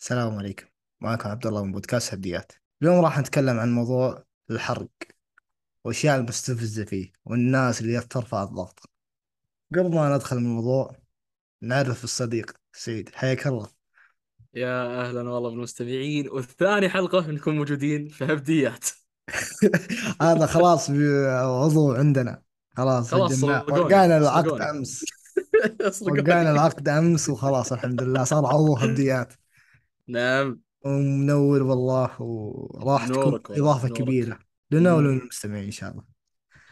السلام عليكم. معكم عبد الله من بودكاست هديات اليوم راح نتكلم عن موضوع الحرق والأشياء المستفزة فيه والناس اللي ترفع الضغط. قبل ما ندخل الموضوع نعرف الصديق سعيد. حياك الله. يا أهلا والله بالمستمعين. والثاني حلقة نكون موجودين في هبديات. هذا خلاص عضو عندنا. خلاص خلاص وقعنا العقد صدقوني وقعنا العقد أمس وخلاص الحمد لله. صار عضو هبديات. نعم. ومنور والله وراح تكون نورك والله إضافة نورك. كبيرة. لنا مم. وللمستمعين إن شاء الله.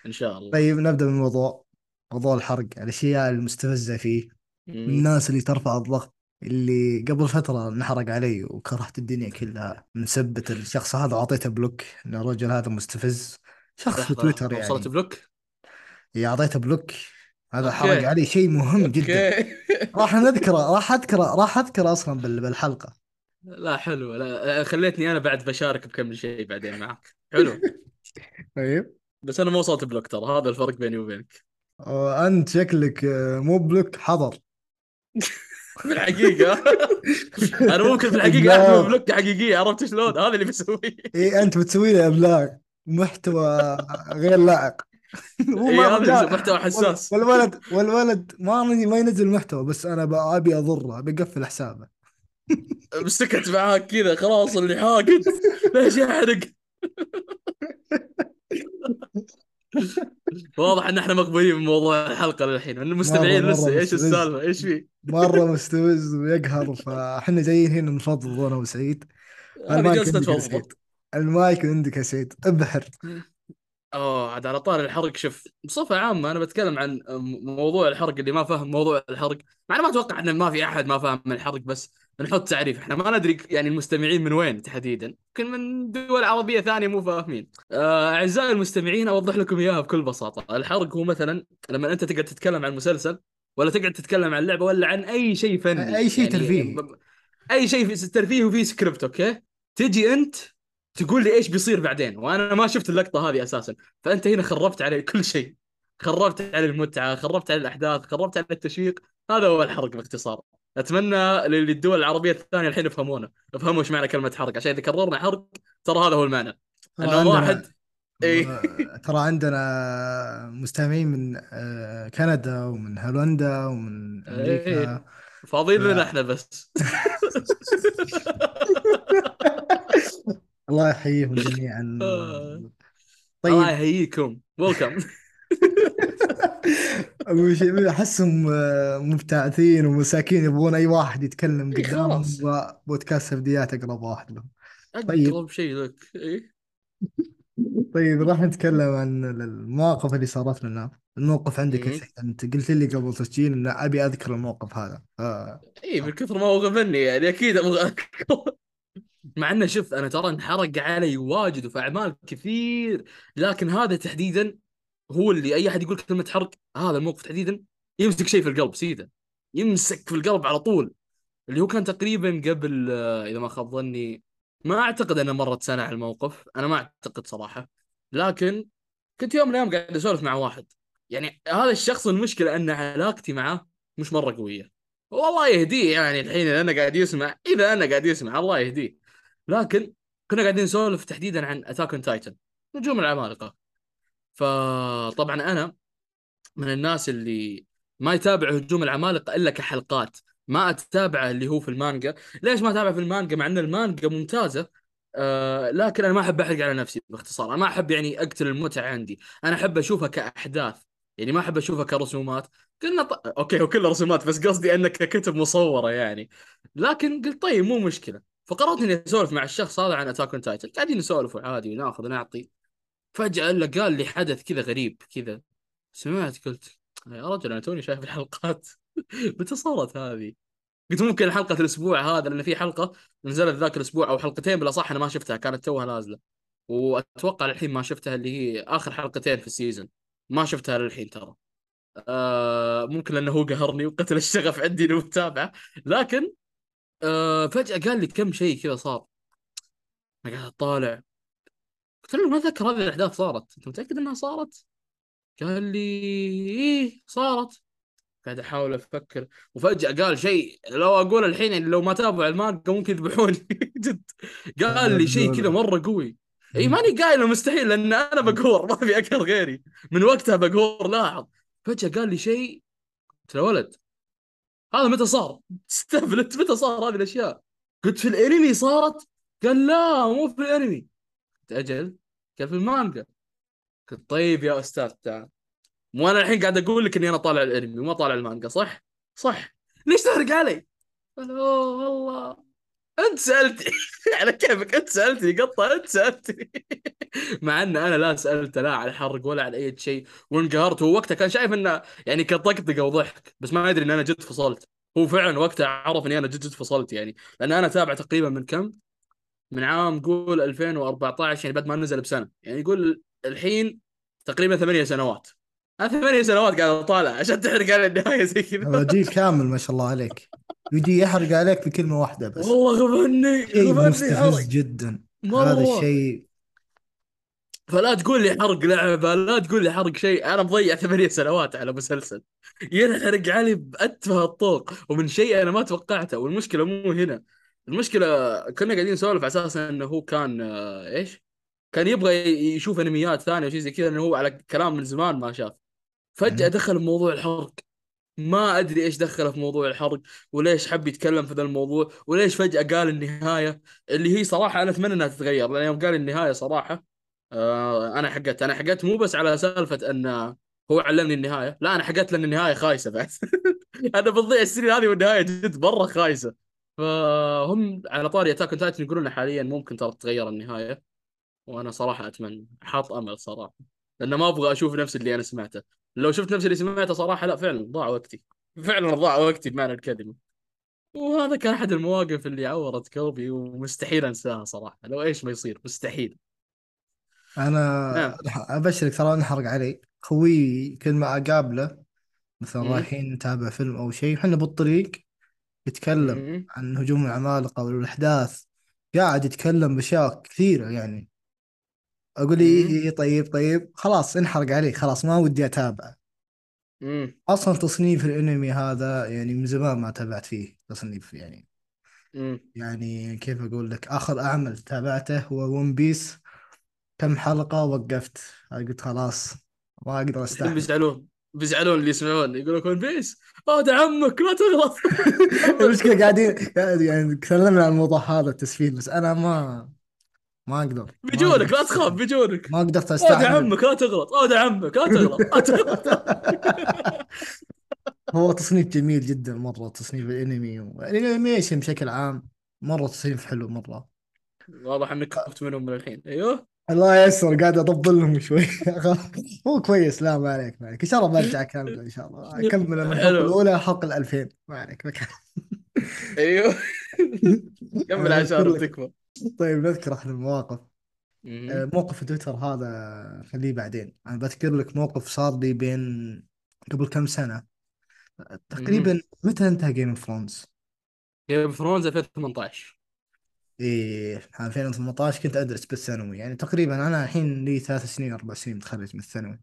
إن شاء الله. طيب نبدأ بالموضوع موضوع الحرق الأشياء المستفزة فيه مم. والناس اللي ترفع الضغط اللي قبل فترة انحرق علي وكرهت الدنيا كلها من سبة الشخص هذا وأعطيته block إن الرجل هذا مستفز. شخص في تويتر لحظه وصلت يعني block؟ إيه، أعطيته block. هذا حرق أوكي علي شيء مهم جدا. أوكي راح نذكره راح أذكره راح أذكره أصلا بال- بالحلقة. لا حلو. لا خليتني أنا بعد بشارك بكم شيء بعدين معك. حلو. طيب. بس أنا ما وصلت block ترى هذا الفرق بيني وبينك. وأنت شكلك آه، مو block حظر. في الحقيقة أنا ممكن في الحقيقة احمل block حقيقية. عرفت شلون؟ هذا اللي بسويه. إيه أنت بتسوي لي إبلاغ. محتوى غير لائق. هو إي هذا محتوى حساس. والولد والولد ما ما ينزل محتوى بس أنا أبي أضره أبي أقفل حسابه. مسكت معاك كذا خلاص اللي حاقد ليش يحرق. واضح إن إحنا مقبولين بموضوع الحلقة للحين المستمعين لسه إيش السالفة؟ إيش في؟ مرة مستفز ويقهر فإحنا جايين هنا نفضل أنا وسعيد. المايك عندك المايك عندك يا سعيد. ابحر. آه عاد على طار الحرق شوف بصفة عامة أنا بتكلم عن موضوع الحرق اللي ما فاهم موضوع الحرق. مع إنه ما أتوقع إن ما في أحد ما فاهم الحرق بس نحط تعريف. إحنا ما ندري يعني المستمعين من وين تحديدا. يمكن من دول عربية ثانية مو فاهمين. آه، أعزائي المستمعين أوضح لكم إياها بكل بساطة. الحرق هو مثلا لما أنت تقعد تتكلم عن مسلسل ولا تقعد تتكلم عن لعبة ولا عن أي شيء فني. أي شيء يعني ترفيهي ب- أي شيء في ترفيه وفيه script okay؟ تجي أنت تقول لي إيش بيصير بعدين. وأنا ما شفت اللقطة هذه أساسا. فأنت هنا خربت علي كل شيء. خربت على المتعة خربت على الأحداث خربت على التشويق. هذا هو الحرق باختصار. أتمنى للدول العربية الثانية الحين يفهمونه. يفهموا إيش معنى كلمة حرق. عشان إذا كررنا حرق ترى هذا هو المعنى. ترى إنه واحد عندنا اي ترى عندنا مستمعين من آه، كندا ومن هولندا ومن اي أمريكا. فاضيين لنا إحنا بس. الله يحييهم جميعا. الله طيب. يحييكم. ويلكم أحسهم آه، مبتعثين ومساكين يبغون أي واحد يتكلم اي قدامهم بودكاست بديات أقرب واحد لهم طيب. أقرب شيء لك اي طيب راح نتكلم عن المواقف اللي صارت لنا. الموقف عندك. سعيد أنت قلت لي قبل تسجيل إن أبي أذكر الموقف هذا. ف... اي من كثر ما هو غبني يعني أكيد أبغى أذكر. مع إنه شوف أنا ترى انحرق علي واجد وفي أعمال كثير لكن هذا تحديدا هو اللي أي أحد يقول كلمة حرق هذا الموقف تحديدا يمسك شيء في القلب سيده. يمسك في القلب على طول. اللي هو كان تقريبا قبل آه، إذا ما خاب ظني ما أعتقد أنه مرت سنة على الموقف أنا ما أعتقد صراحة. لكن كنت يوم من الأيام قاعد أسولف مع واحد. يعني هذا الشخص المشكلة أن علاقتي معه مش مرة قوية. والله يهديه يعني الحين إذا أنا قاعد يسمع إذا أنا قاعد يسمع الله يهديه. لكن كنا قاعدين نسولف تحديدا عن Attack on Titan هجوم العمالقة. فطبعا أنا من الناس اللي ما يتابع هجوم العمالقة إلا كحلقات. ما أتابعه اللي هو في المانجا. ليش ما أتابعه في المانجا؟ مع إن المانجا ممتازة آه لكن أنا ما أحب أحرق على نفسي باختصار. أنا ما أحب يعني أقتل المتعة عندي. أنا أحب أشوفها كأحداث. يعني ما أحب أشوفها كرسومات. قلنا ط... okay هو رسومات بس قصدي أنك ككتب مصورة يعني. لكن قلت طيب مو مشكلة. فقررت إني أسولف مع الشخص هذا عن Attack on Titan قاعدين نسولف عادي وناخذ ونعطي. فجأة إلا قال لي حدث كذا غريب كذا. سمعت قلت يا رجل أنا توني شايف الحلقات. متى صارت هذه؟ قلت ممكن حلقة الأسبوع هذا لأن في حلقة نزلت ذاك الأسبوع أو حلقتين بالأصح أنا ما شفتها كانت توها نازلة. وأتوقع الحين ما شفتها اللي هي آخر حلقتين في السيزون ما شفتها للحين ترى. آه ممكن لأنه هو قهرني وقتل الشغف عندي للمتابعه لكن آه فجأة قال لي كم شيء كذا صار. أنا قاعد أطالع. قلت له ما أتذكر هذه الأحداث صارت. أنت متأكد إنها صارت؟ قال لي إيه صارت. قاعد أحاول أفكر وفجأة قال شيء لو أقول الحين يعني لو ما تابعوا المانجا ممكن يذبحوني جد. قال لي شيء كذا مرة قوي. إي ماني قايله مستحيل لأن أنا بقور ما في أكثر غيري. من وقتها بقور لاحظ. فجأة قال لي شيء قلت له ولد هذا متى صار؟ استفلت متى صار هذه الأشياء؟ قلت في الأنمي صارت؟ قال لا مو في الأنمي. قلت أجل قال في المانجا. قلت طيب يا أستاذ تعال مو أنا الحين قاعد أقول لك إني أنا طالع الأنمي وما طالع المانجا صح؟ صح. ليش تحرق علي؟ قال أوه والله. أنت سألتني. على كيفك؟ أنت سألتني قطة أنت سألتني. مع إن أنا لا سالته لا على حرق ولا على أي شيء وانقهرت. هو وقتها كان شايف إنه يعني كطقطقه وضحك بس ما يدري إن أنا جد فصلت. هو فعلا وقتها عرف إني أنا جد جد فصلت يعني. لأن أنا تابع تقريبا من كم؟ من عام قول 2014 يعني بعد ما نزل بسنة. يعني يقول الحين تقريبا ثمانية سنوات. أنا ثمانية سنوات قاعد أطالع عشان تحرق على النهاية زي كذا. جيل كامل ما شاء الله عليك. يجي يحرق عليك بكلمة واحدة بس. والله غبني غبني مستفز جدا. مرة. هذا الشيء. فلا تقول لي حرق لعبه لا تقول لي حرق شيء. أنا مضيع ثمانية سنوات على مسلسل. ينحرق علي بأتفه الطرق ومن شيء أنا ما توقعته والمشكلة مو هنا. المشكلة كنا قاعدين نسولف على أساس إنه هو كان آه، إيش؟ كان يبغى يشوف أنميات ثانية وشيء زي كذا إنه هو على كلام من زمان ما شاف. فجأة. دخل بموضوع الحرق. ما أدري إيش دخله في موضوع الحرق وليش حب يتكلم في ذا الموضوع وليش فجأة قال النهاية اللي هي صراحة أنا أتمنى إنها تتغير لأن يوم قال النهاية صراحة آه أنا حقت أنا حقت مو بس على سالفة إن هو علمني النهاية لا أنا حقت لأن النهاية خايسة. بعد أنا بتضيع السنين هذه والنهاية جد مرة خايسة. فهم على طاري Attack on Titan يقولون حاليا ممكن ترى تتغير النهاية وأنا صراحة أتمنى حاط أمل صراحة لأن ما أبغى أشوف نفس اللي أنا سمعته. لو شفت نفس اللي سمعته صراحة لا فعلا ضاع وقتي. فعلا ضاع وقتي بمعنى الكلمة. وهذا كان أحد المواقف اللي عورت قلبي ومستحيل أنساها صراحة. لو إيش ما يصير مستحيل. أنا نعم. أبشرك ترى أنحرق علي. خوي كل ما أقابله مثلا. رايحين نتابع فيلم أو شيء إحنا بالطريق يتكلم. عن هجوم العمالقة والأحداث قاعد يتكلم بأشياء كثيرة يعني مم. إي طيب طيب خلاص انحرق علي خلاص ما ودي اتابع مم. أصلا تصنيف الأنمي هذا يعني من زمان ما تابعت فيه تصنيف يعني. يعني كيف أقول لك آخر عمل تابعته هو ون بيس كم حلقة وقفت قلت خلاص ما استحمل بيزعلون بيزعلون اللي يسمعون يقولون One Piece هذا عمك لا تغلط. المشكلة قاعدين يعني تكلمنا عن الموضوع هذا التسفيل بس أنا ما ما أقدر. بيجونك لا تخاف بيجونك. ما قدرت هذا استحمل عمك لا تغلط. هذا عمك لا تغلط. هو تصنيف جميل جدا مرة تصنيف الأنمي وال animation بشكل عام مرة تصنيف حلو مرة. واضح إنك خفت منهم من الحين. أيوه. الله ييسر قاعد اطبل لهم شوي. هو كويس لا ما عليك ما عليك. إن شاء الله برجع أكمل إن شاء الله. أكمل من الحلقة حلو. الأولى الحلقة ال 2000 ما عليك ما. أيوه. كمل أنا عشان. تكفى طيب نذكر أحد المواقف. آه، موقف تويتر هذا خليه بعدين. أنا بذكر لك موقف صار لي بين قبل كم سنة. تقريبا متى انتهى Game of Thrones؟ Game of Thrones 2018 إيه 2018 كنت أدرس بالثانوي. يعني تقريبا أنا الحين لي ثلاث سنين أربع سنين متخرج من الثانوي.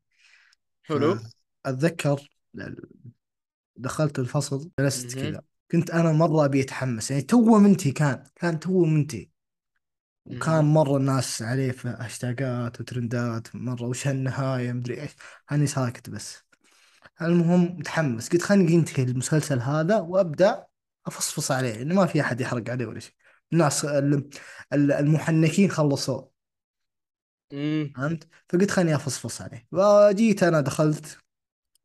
حلو. اتذكر دخلت الفصل جلست مهم. كذا. كنت أنا مرة أبي أتحمس. يعني تو منتهي كان كان تو منتهي. وكان. مرة الناس عليه في هاشتاجات وترندات مرة وش هالنهاية مدري إيش. اني ساكت بس. المهم متحمس. قلت خليني ينتهي المسلسل هذا وأبدأ أفصفص عليه لأنه ما في أحد يحرق عليه ولا شيء. الناس ال- ال- المحنكين خلصوا. مم. فهمت؟ فقلت خليني أفصفص عليه. وجيت أنا دخلت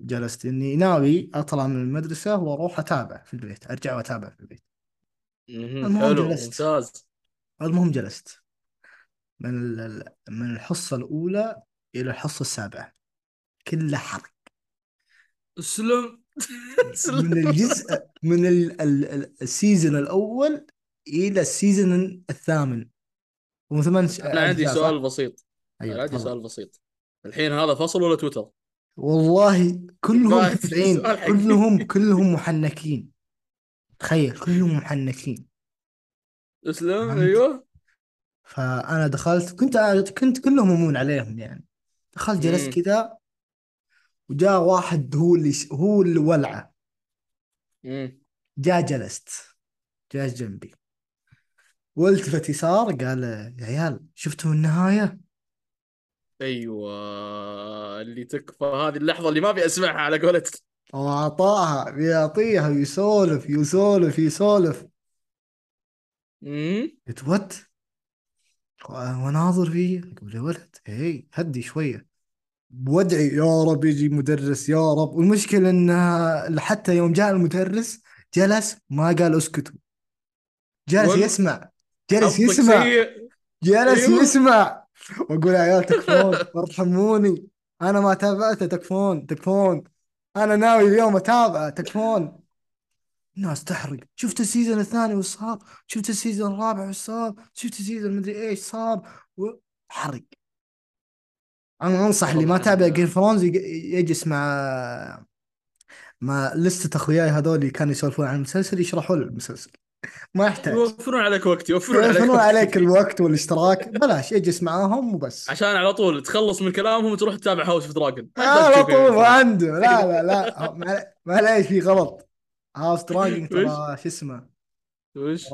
جلست إني ناوي أطلع من المدرسة وأروح أتابع في البيت أرجع وأتابع في البيت. مهم. المهم حلو جلست. ممتاز. المهم جلست من ال- من الحصة الأولى إلى الحصة السابعة. كله حرق. اسلم من الجزء من ال- ال- ال- ال season الأول إلى ال season الثامن. ثمان ش- أنا عندي سؤال صح؟ بسيط. أيوه عندي سؤال بسيط. الحين هذا فصل ولا تويتر؟ والله كلهم ما تسعين. سؤال حقي كلهم كلهم محنكين. تخيل كلهم محنكين. اسلم فهمت؟ أيوه. فأنا دخلت كنت كنت كلهم امون عليهم يعني. دخلت جلست. كذا وجاء واحد هو اللي هو اللي ولعه. جاء جلست جلس جنبي. والتفت يسار قال يا عيال شفتوا النهاية؟ أيوه اللي تكفى. هذه اللحظة اللي ما أبي أسمعها على قولتك. وأعطاها بيعطيها يسولف يسولف يسولف. امم قلت what وناظر فيه. أقول يا ولد هي هدي شوية. بودعي يا رب يجي مدرس يا رب. والمشكلة إن حتى يوم جاء المدرس جلس ما قال اسكتوا. جلس وال- يسمع. جلس يسمع. جلس أيوه. يسمع. وأقول يا عيال تكفون ارحموني أنا ما تابعته. تكفون تكفون. أنا ناوي اليوم أتابعه. تكفون. الناس تحرق. شفت ال season الثاني وش صار شفت ال season الرابع وش صار شفت ال season مدري إيش صار؟ و... حرق. أنا أنصح اللي ما تابع Game Thrones يجلس مع مع لستة أخوياي هذول اللي كانوا يسولفون عن المسلسل يشرحوا له المسلسل. ما يحتاج. يوفرون عليك وقت يوفرون عليك يوفرون عليك الوقت والاشتراك. بلاش اجلس معاهم وبس. عشان على طول تخلص من كلامهم وتروح تتابع House of Dragon على طول عنده لا لا لا ما- معليش في غلط. هاوس دراجون؟ ترى شو اسمه؟ وش؟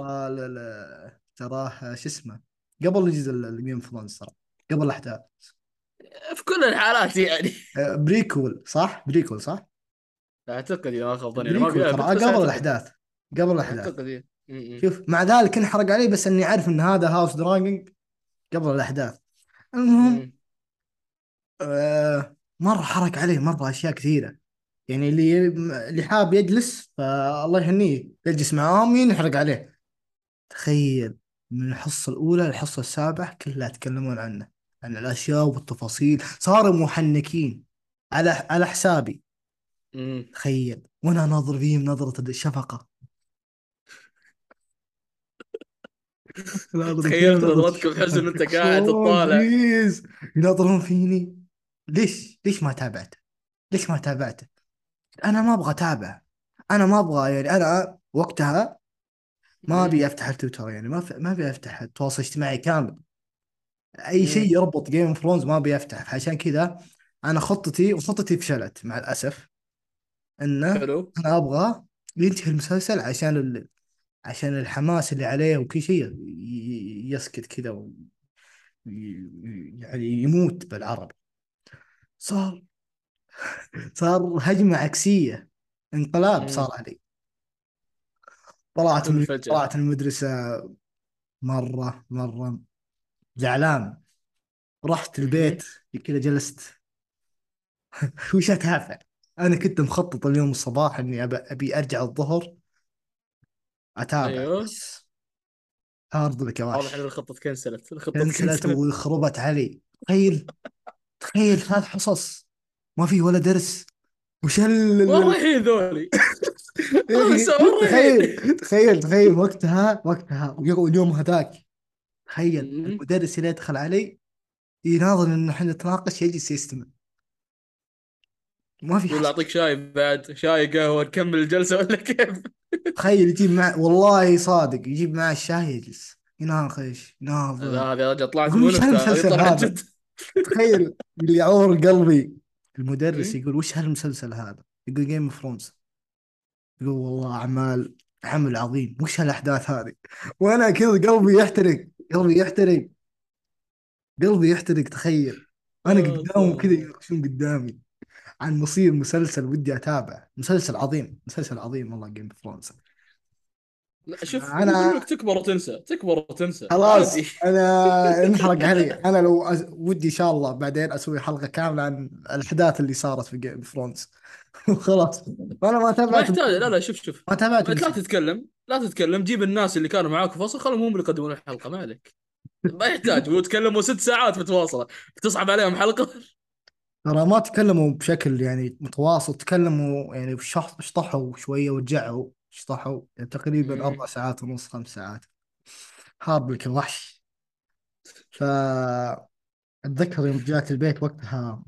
تراه شو اسمه؟ قبل الجزء اوف ثرونز ترى. قبل الاحداث في كل الحالات يعني. بريكول صح؟ بريكول صح؟ أعتقد اذا ما خاب ظني أنا ما بس قبل. الأحداث. قبل الأحداث. أعتقد إيه. شوف مع ذلك انحرق علي بس إني عارف إن هذا هاوس دراجون قبل الأحداث. المهم. آه مرة حرق عليه مرة أشياء كثيرة. يعني اللي اللي حاب يجلس فالله يهنيه يجلس معاهم ينحرق عليه. تخيل من الحصة الأولى للحصة السابعة كلها يتكلمون عنه عن الأشياء والتفاصيل. صاروا محنكين على على حسابي. تخيل وأنا ناظر فيهم نظرة الشفقة ناظر تخيلت نظرتك بحزن وانت. قاعد تطالع. يناظرون فيني. ليش؟ ليش ما تابعته ليش ما تابعته أنا ما أبغى أتابع. أنا ما أبغى يعني أنا وقتها ما أبي أفتح التويتر يعني ما ف... ما أبي أفتح التواصل الاجتماعي كامل. أي. شيء يربط Game of Thrones ما أبي أفتح. عشان كذا أنا خطتي وخطتي فشلت مع الأسف. إنه حلو. أنا أبغى ينتهي المسلسل عشان ال... عشان الحماس اللي عليه وكل شيء يسكت كذا و... يعني يموت بالعربي صار صار هجمة عكسية انقلاب. صار علي. طلعت من. طلعت المدرسة مرة مرة زعلان. رحت البيت كذا جلست. وش اتابع أنا كنت مخطط اليوم الصباح إني أبي أرجع الظهر. أتابع. أيوه. بس هارد واضح ان الخطة تكنسلت الخطة كنسلت تكنسلت وخربت علي. تخيل. تخيل ثلاث حصص. ما في ولا درس. وش ال وين رايحين ذولي؟ مرة تخيل. تخيل. تخيل. وقتها وقتها. واليوم هذاك. تخيل. المدرس اللي يدخل علي. يناظر إن إحنا نتناقش يجلس يستمع ما في يقول حس أعطيك شاي بعد. شاي قهوة نكمل الجلسة ولا كيف؟ تخيل يجيب مع والله صادق يجيب معه الشاي يجلس يناقش يناظر هذه رجع طلعت هالمسلسل يطلع هذا؟ تخيل اللي يعور قلبي المدرس مم. يقول وش هالمسلسل هذا؟ يقول Game of Thrones يقول والله أعمال عمل عظيم وش هالأحداث هذه؟ وأنا كذا قلبي يحترق قلبي يحترق قلبي يحترق تخيل أنا آه، قدامهم كذا طبعاً. يناقشون قدامي عن مصير مسلسل ودي اتابعه مسلسل عظيم. مسلسل عظيم والله جيم اوف ثرونز لا شوف لك تكبر وتنسى. تكبر وتنسى. خلاص أنا انحرق علي أنا لو أز... ودي إن شاء الله بعدين أسوي حلقة كاملة عن الأحداث اللي صارت في Game of Thrones خلاص. أنا ما ما تابعت يحتاج. لا لا شوف شوف. ما تابعت لا. تتكلم. لا تتكلم. جيب الناس اللي كانوا معاك في فصل خلهم هم اللي يقدمون الحلقة. ما عليك. ما يحتاج. وتكلموا ست ساعات متواصلة. بتصعب عليهم حلقة. ترى ما تكلموا بشكل يعني متواصل تكلموا يعني بشخص شطحوا شوية ورجعوا شطحوا يعني تقريبا مم. أربع ساعات ونص خمس ساعات هارد لك الوحش ف أتذكر يوم رجعت البيت وقتها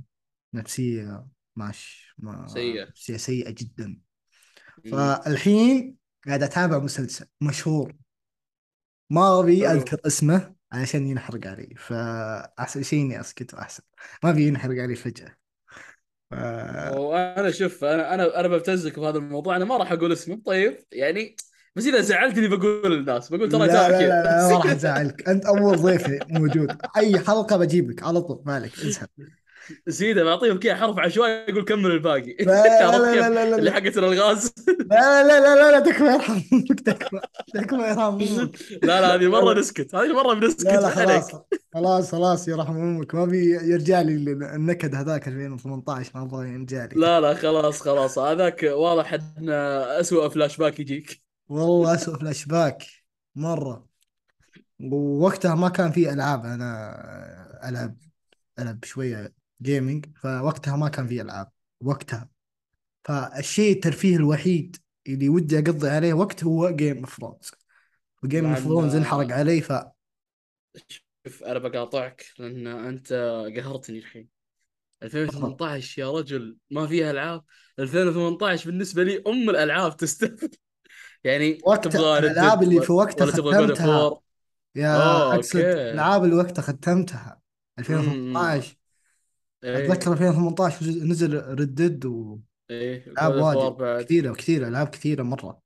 نفسية ماش ما سيئة. نفسية سيئة جدا فالحين قاعد أتابع مسلسل مشهور ما أبي حلو. أذكر اسمه عشان ينحرق علي فاحسن شيء اني أسكت أحسن. ما ابي ينحرق علي فجأة. ف- وأنا شوف أنا أنا أنا ببتزك بهذا الموضوع. أنا ما راح أقول اسمه طيب يعني بس إذا زعلتني بقول للناس. بقول لا ترى لا لا, كذا لا ما راح أزعلك. أنت أول ضيف موجود. أي حلقة بجيبك على طول. مالك اسهل سيده بعطيهم كذا حرف عشوائي يقول كمل الباقي لا لا لا لا اللي حقت الالغاز لا لا لا لا لا تكفى يرحم أمك تكفى تكفى يرحم لا لا هذه مره نسكت هذه مره بنسكت لا خلاص خلاص خلاص يرحم أمك ما بي يرجع لي النكد هذاك 2018 ما أبغى يرجع لي لا لا خلاص خلاص هذاك واضح ان اسوء فلاش باك يجيك والله اسوء فلاش باك مره ووقتها ما كان في العاب أنا العب العب شوية gaming فوقتها ما كان في ألعاب وقتها. فالشيء الترفيه الوحيد اللي ودي أقضي عليه وقت هو Game of Thrones و Game of Thrones انحرق ان علي ف شوف أنا بقاطعك لأن أنت قهرتني الحين. 2018 يا رجل ما فيها ألعاب. 2018 بالنسبة لي أم الألعاب تستاهل يعني وقت تبغى الألعاب اللي في وقتها ختمتها. يا أقصد الألعاب اللي وقتها ختمتها. امم 2018 إيه. أتذكر 2018 نزل Red Dead إيه. God of War واجد. كثيره كثيرة العاب كثيرة مرة.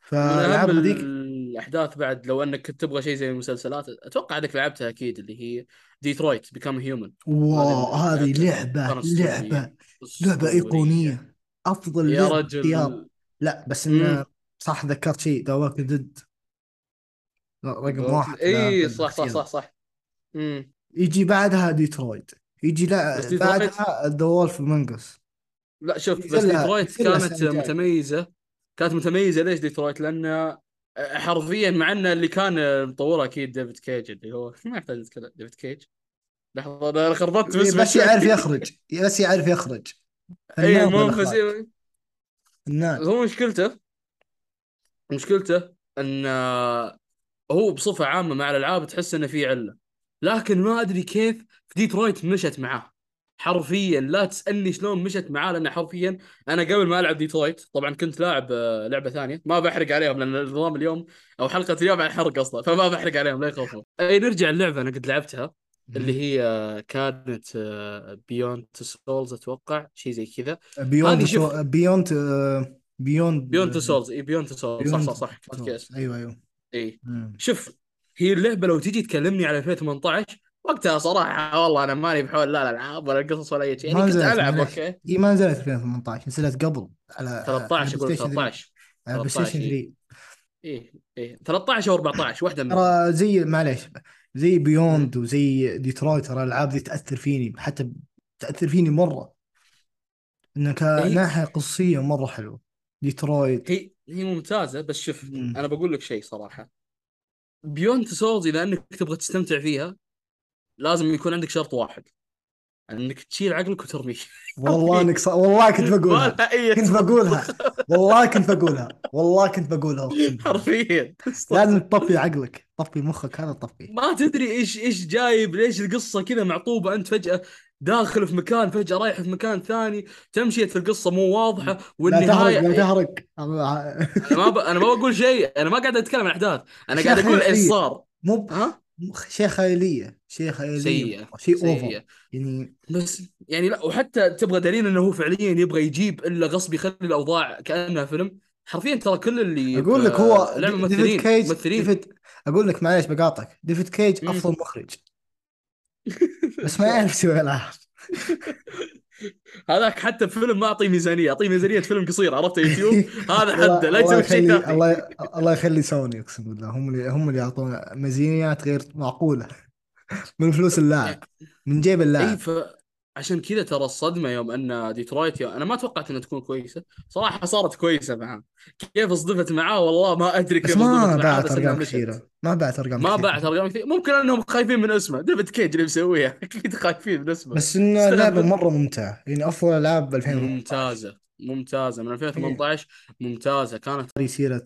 فالالعاب هذيك الأحداث بعد لو أنك كنت تبغى شيء زي المسلسلات أتوقع إنك لعبتها أكيد اللي هي Detroit Become Human واو هذه لعبه لعبه لعبة إيقونية. أفضل يا اختيار رجل. لا بس انه صح ذكرت شيء. The Walking Dead رقم واحد اي صح صح صح صح. يجي بعدها ديترويت يجي بس لا بعدها The Wolf Among Us لا شوف بس ديترويت كانت متميزة. كانت متميزة ليش ديترويت؟ لأن حرفيا مع إن اللي كان مطورها أكيد ديفيد كيج اللي هو ما يحتاج نتكلم ديفيد كيج. لحظة أنا خربطت إيه، باسمه. بس يعرف يخرج. بس يعرف يخرج. اي فنان المهم بس فنان هو مشكلته مشكلته إن هو بصفة عامة مع الألعاب تحس إنه في علة. لكن ما أدري كيف ديترويت مشت معاه. حرفيا لا تسألني شلون مشت معاه لأن حرفيا أنا قبل ما ألعب ديترويت طبعا كنت لاعب آه، لعبة ثانية. ما بحرق عليهم لأن النظام اليوم أو حلقة اليوم عن حرق أصلا فما بحرق عليهم لا يخافون. أي نرجع اللعبه أنا قد لعبتها اللي هي آه، كانت Beyond Souls أتوقع شيء زي كذا. Beyond Beyond Beyond Beyond Souls اي Beyond Souls صح صح صح اسمه أيوه أيوه. اي. شوف هي اللعبة لو تجي تكلمني على 2018 وقتها صراحة والله أنا ماني بحول لا الالعاب ولا القصص ولا أي شيء. يعني كنت ألعب okay. اي ما نزلت 2018 نزلت قبل على على 13 Play أقول ستيشن 3 13 على PlayStation 13 3 اي اي 13 أو 14 واحدة منهم. ترى زي معليش زي. Beyond وزي ديترويت ترى الألعاب دي تأثر فيني حتى تأثر فيني مرة. انها كناحيه قصيه مرة حلوة. ديترويت هي هي ممتازة بس شوف. أنا بقول لك شيء صراحة. Beyond Souls إذا إنك تبغى تستمتع فيها لازم يكون عندك شرط واحد. انك تشيل عقلك وترميه. والله انك ص... والله كنت بقولها. كنت بقولها. والله كنت بقولها. والله كنت بقولها. حرفيا. لازم تطفي عقلك. طفي مخك. هذا طفي ما تدري إيش إيش جايب ليش القصة كذا معطوبة. أنت فجأة داخل في مكان فجأة رايح في مكان ثاني تمشية في القصة مو واضحة لا والنهاية لا تهرق. أنا ما ب... أنا ما بقول شيء. أنا ما قاعد أتكلم عن أحداث. أنا قاعد أقول إيش صار. مو ب- ها؟ شيء خيالية شيء خيالية سيئة. شيء اوفر يعني بس يعني لا وحتى تبغى دليل إنه هو فعليا يبغى يجيب إلا غصب يخلي الأوضاع كأنها فيلم. حرفيا ترى كل اللي أقول لك هو ديفيد كيج ديفيد أقول لك معليش بقاطعك ديفيد كيج. افضل مخرج. بس ما يعرف يسوي العاب هذاك حتى بفيلم ما أعطيه ميزانية أعطيه ميزانية فيلم قصير عرفت يوتيوب؟ هذا حده لا يسوي شيء ثاني. الله الله يخلي سوني أقسم بالله. هم اللي هم اللي يعطونا ميزانيات غير معقولة. من فلوس اللاعب من جيب اللاعب. فعشان كذا ترى الصدمة يوم أن ديترويت يوم أنا ما توقعت إنها تكون كويسة. صراحة صارت كويسة معاه. كيف اصدفت معاه؟ والله ما أدري بس كيف اصدفت ما باعت بس أرقام كثيرة. ما باعت أرقام ما كثيرة. باعت أرقام كثير ممكن أنهم خايفين من اسمه. ديفيد كيج اللي مسويها. أكيد خايفين من اسمه. بس إنه لعبة مرة ممتعة. يعني أفضل ألعاب 2018 ممتازة. ممتازة. من إيه. 2018 ممتازة. كانت سيرة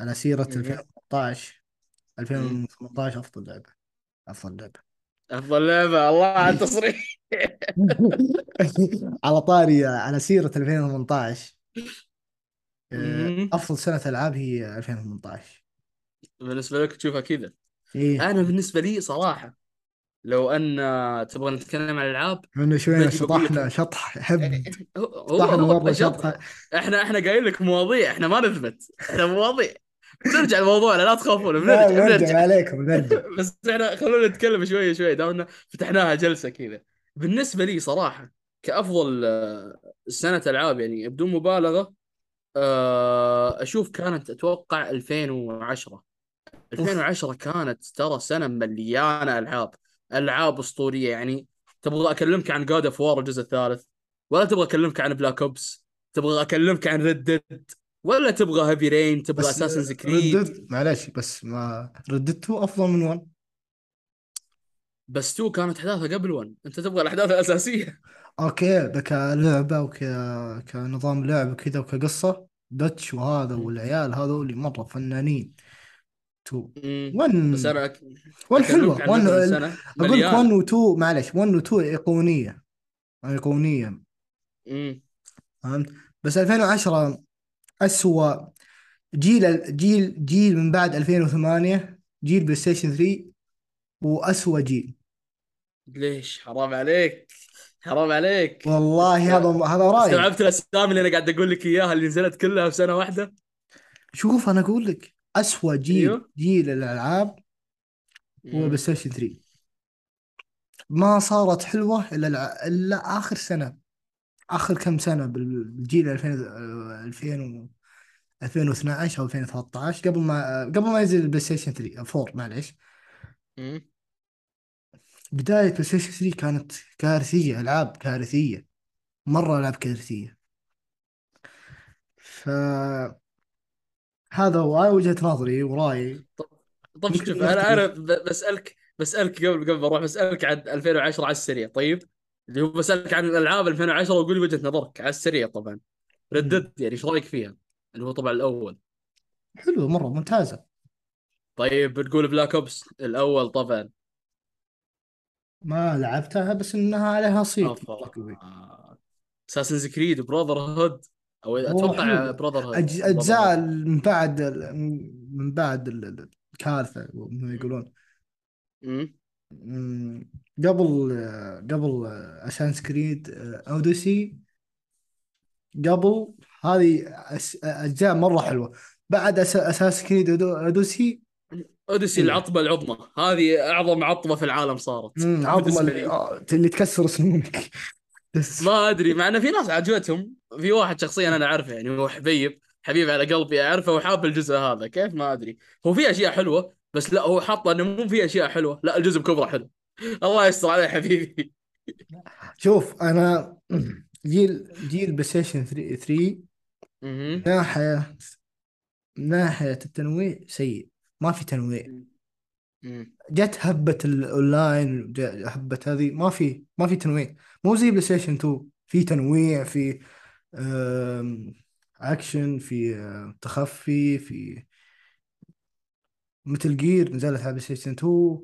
على سيرة مم. 2018 مم. 2018 أفضل لعبة. أفضل لعبة. أفضل لعبة. الله على التصريح. على طاري على سيرة 2018 آه،. أفضل سنة ألعاب هي 2018 بالنسبة لك تشوفها كذا. إيه. أنا بالنسبة لي صراحة لو أن تبغى نتكلم عن الألعاب من لك. شطحنا شطح حب. شطحنا شطحه شطحة إحنا إحنا قايل لك مواضيع إحنا ما نثبت. إحنا مواضيع. بنرجع لموضوعنا لا تخافون بنرجع نرجع بنرجع. عليكم نرجع بس إحنا خلونا نتكلم شوية شوية دامنا فتحناها جلسة كذا. بالنسبة لي صراحة كأفضل آه، سنة ألعاب يعني بدون مبالغة آه، أشوف كانت أتوقع 2010 أوف. 2010 كانت ترى سنة مليانة ألعاب ألعاب أسطورية يعني تبغى أكلمك عن God of War الجزء الثالث ولا تبغى أكلمك عن Black Ops تبغى أكلمك عن Red Dead ولا تبغى Heavy Rain تبغى بس Assassin's Creed Red Dead معلش بس ما Red Dead أفضل من one بس 2 كانت أحداثها قبل 1 أنت تبغى الأحداث الأساسية. okay ده كلعبة وك كنظام لعب وكذا وكقصة. Dutch وهذا والعيال هذول مرة فنانين. two. امم بس one أنا أك... one أكلمك حلوة. عن one مثلا سنه أقول لك one مليانه و two معلش one و two ايقونية ايقونية امم فهمت؟ بس 2010 أسوأ جيل جيل جيل من بعد 2008 جيل PlayStation 3 وأسوأ جيل. ليش؟ حرام عليك. حرام عليك. والله. هذا هذا رأيي. استوعبت الأسامي اللي أنا قاعد أقول لك إياها اللي نزلت كلها في سنة واحدة؟ شوف أنا أقول لك أسوأ جيل أيوه. جيل الألعاب هو PlayStation 3 ما صارت حلوة إلا الع- إلا آخر سنة. آخر كم سنة بالجيل 2000 آه، 2000 و 2012 أو 2013 قبل ما قبل ما ينزل ال PlayStation 3 4 معليش بداية PlayStation 3 كانت كارثية ألعاب كارثية مرة ألعاب كارثية. فهذا هو وجهة نظري ورأيي. طب طب شوف أنا أنا نختلف ب- بسالك بسألك قبل قبل ما أروح بسألك عن 2010 على السريع طيب؟ اللي هو بسألك عن الألعاب 2010 وقول وجهة نظرك على السريع طبعا. Red Dead يعني إيش رأيك فيها؟ اللي هو طبعا الأول. حلوة مرة ممتازة. طيب بتقول Black Ops الأول طبعا. ما لعبتها بس إنها عليها صيت. Assassin's Creed Brotherhood أو أتوقع Brotherhood أج... أجزاء من بعد من بعد ال- ال- الكارثة مثل ما يقولون. مم. قبل قبل Assassin's Creed Odyssey قبل هذه أس- أجزاء مرة حلوة. بعد. Assassin's Creed Odyssey Odyssey سيئه العطبة العظمى. هذه أعظم عطبة في العالم صارت. عظمه اللي, لي. آه، اللي تكسر سنونك بس. ما أدري مع إن في ناس عجبتهم في واحد شخصيا أنا أعرفه يعني هو حبيب حبيب على قلبي أعرفه وحاب الجزء هذا. كيف؟ ما أدري. هو في أشياء حلوة بس لا هو حاط انه مو في أشياء حلوة. لا الجزء بكبره حلو. الله يستر عليه حبيبي. شوف أنا جيل جيل PlayStation 3 3 من أها ناحية من ناحية التنويع سيء. ما في تنويع. جت هبة الاونلاين هبة هذه ما في ما في تنويع. مو زي PlayStation 2 في تنويع في اكشن في تخفي في Metal Gear نزلت على PlayStation 2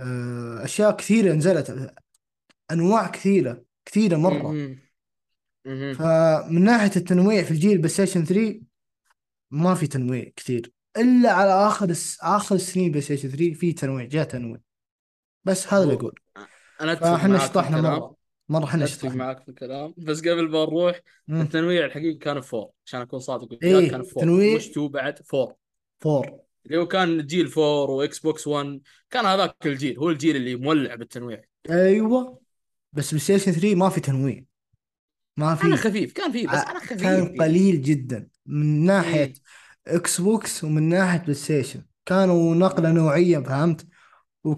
آه، أشياء كثيرة نزلت أنواع مرة. أمم. أمم. فمن ناحية التنويع في الجيل بلاي ستيشن 3 ما في تنويع كثير. إلا على آخر الس- آخر سنين بلاي ستيشن 3 في تنويع جاء تنويع. بس هذا اللي أقول. أنا أتفق فإحنا شطحنا مرة. مرة إحنا أتفق شطحنا. معاك في الكلام. بس قبل ما نروح. التنويع الحقيقي كان فور عشان أكون صادق. وياك كان فور تنويع مش تو بعد فور فور اللي هو كان جيل 4 وإكس بوكس 1 كان هذاك الجيل هو الجيل اللي مولع بالتنويع. أيوه بس PlayStation 3 ما في تنويع. ما أنا في خفيف كان فيه بس أنا خفيف كان يعني. قليل جدا. من ناحية امم Xbox ومن ناحية PlayStation كانوا نقلة نوعية فهمت؟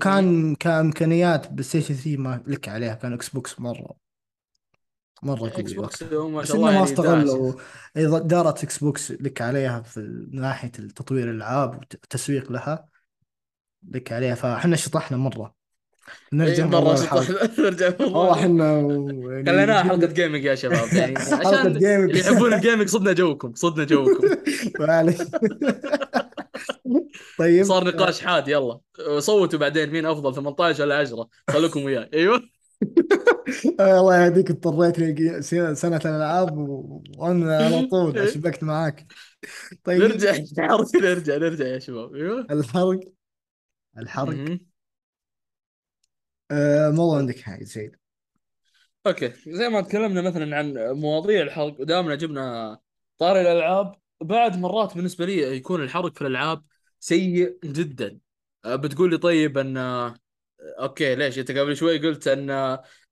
امم وكان كإمكانيات PlayStation 3 ما لك عليها كان Xbox مرة مرة Xbox ما بس شاء الله ما يعني استغلوا إدارة Xbox لك عليها في من ناحية تطوير الألعاب والتسويق لها لك عليها. فإحنا شطحنا مرة. نرجع مرة لموضوع شطح الحلقة نرجع والله. إحنا يعني خليناها حلقة جبنا جيمنج يا شباب. يعني حلقة عشان اللي يحبون الجيمنج صدنا جوكم صدنا جوكم. معلش طيب. صار نقاش حاد يلا. صوتوا بعدين مين أفضل 18 ولا 10 خلوكم وياي. أيوه. الله يهديك اضطريت لي سنة الألعاب وأنا على طول شبكت معاك. طيب نرجع نرجع نرجع يا شباب. أيوه. الحرق الحرق. أه ما عندك حاجة زين. Okay. زي ما تكلمنا مثلا عن مواضيع الحرق ودامنا جبنا طاري الألعاب بعد مرات بالنسبة لي يكون الحرق في الألعاب سيء جدا. أه، بتقول لي طيب إن okay ليش؟ أنت قبل شوي قلت أن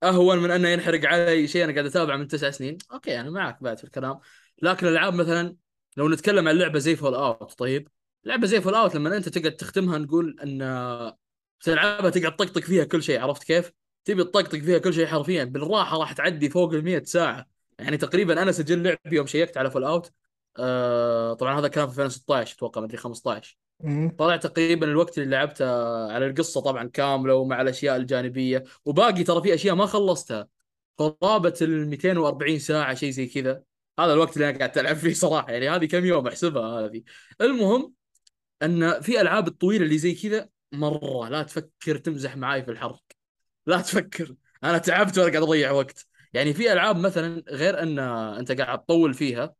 اهون من أنه ينحرق علي شيء أنا قاعد اتابعه من تسع سنين. okay أنا معك بعد في الكلام. لكن الألعاب مثلا لو نتكلم عن لعبة زي Fallout طيب؟ لعبة زي Fallout لما أنت تقعد تختمها نقول أن تلعبها تقعد تطقطق فيها كل شيء عرفت كيف؟ تبي تطقطق فيها كل شيء حرفيا بالراحة راح تعدي فوق ال 100 ساعة. يعني تقريبا أنا سجل لعبي يوم شيكت على Fallout آه طبعا هذا كان في 2016 أتوقع مدري 15 طلع تقريبا الوقت اللي لعبته على القصة طبعا كاملة ومع الأشياء الجانبية. وباقي ترى في أشياء ما خلصتها. قرابه ال 240 ساعة شيء زي كذا. هذا الوقت اللي أنا قاعد ألعب فيه صراحة. يعني هذه كم يوم أحسبها هذه. المهم أن في ألعاب الطويلة اللي زي كذا مرة لا تفكر تمزح معاي في الحرق. لا تفكر. أنا تعبت وأنا قاعد أضيع وقت. يعني في ألعاب مثلا غير أن أنت قاعد تطول فيها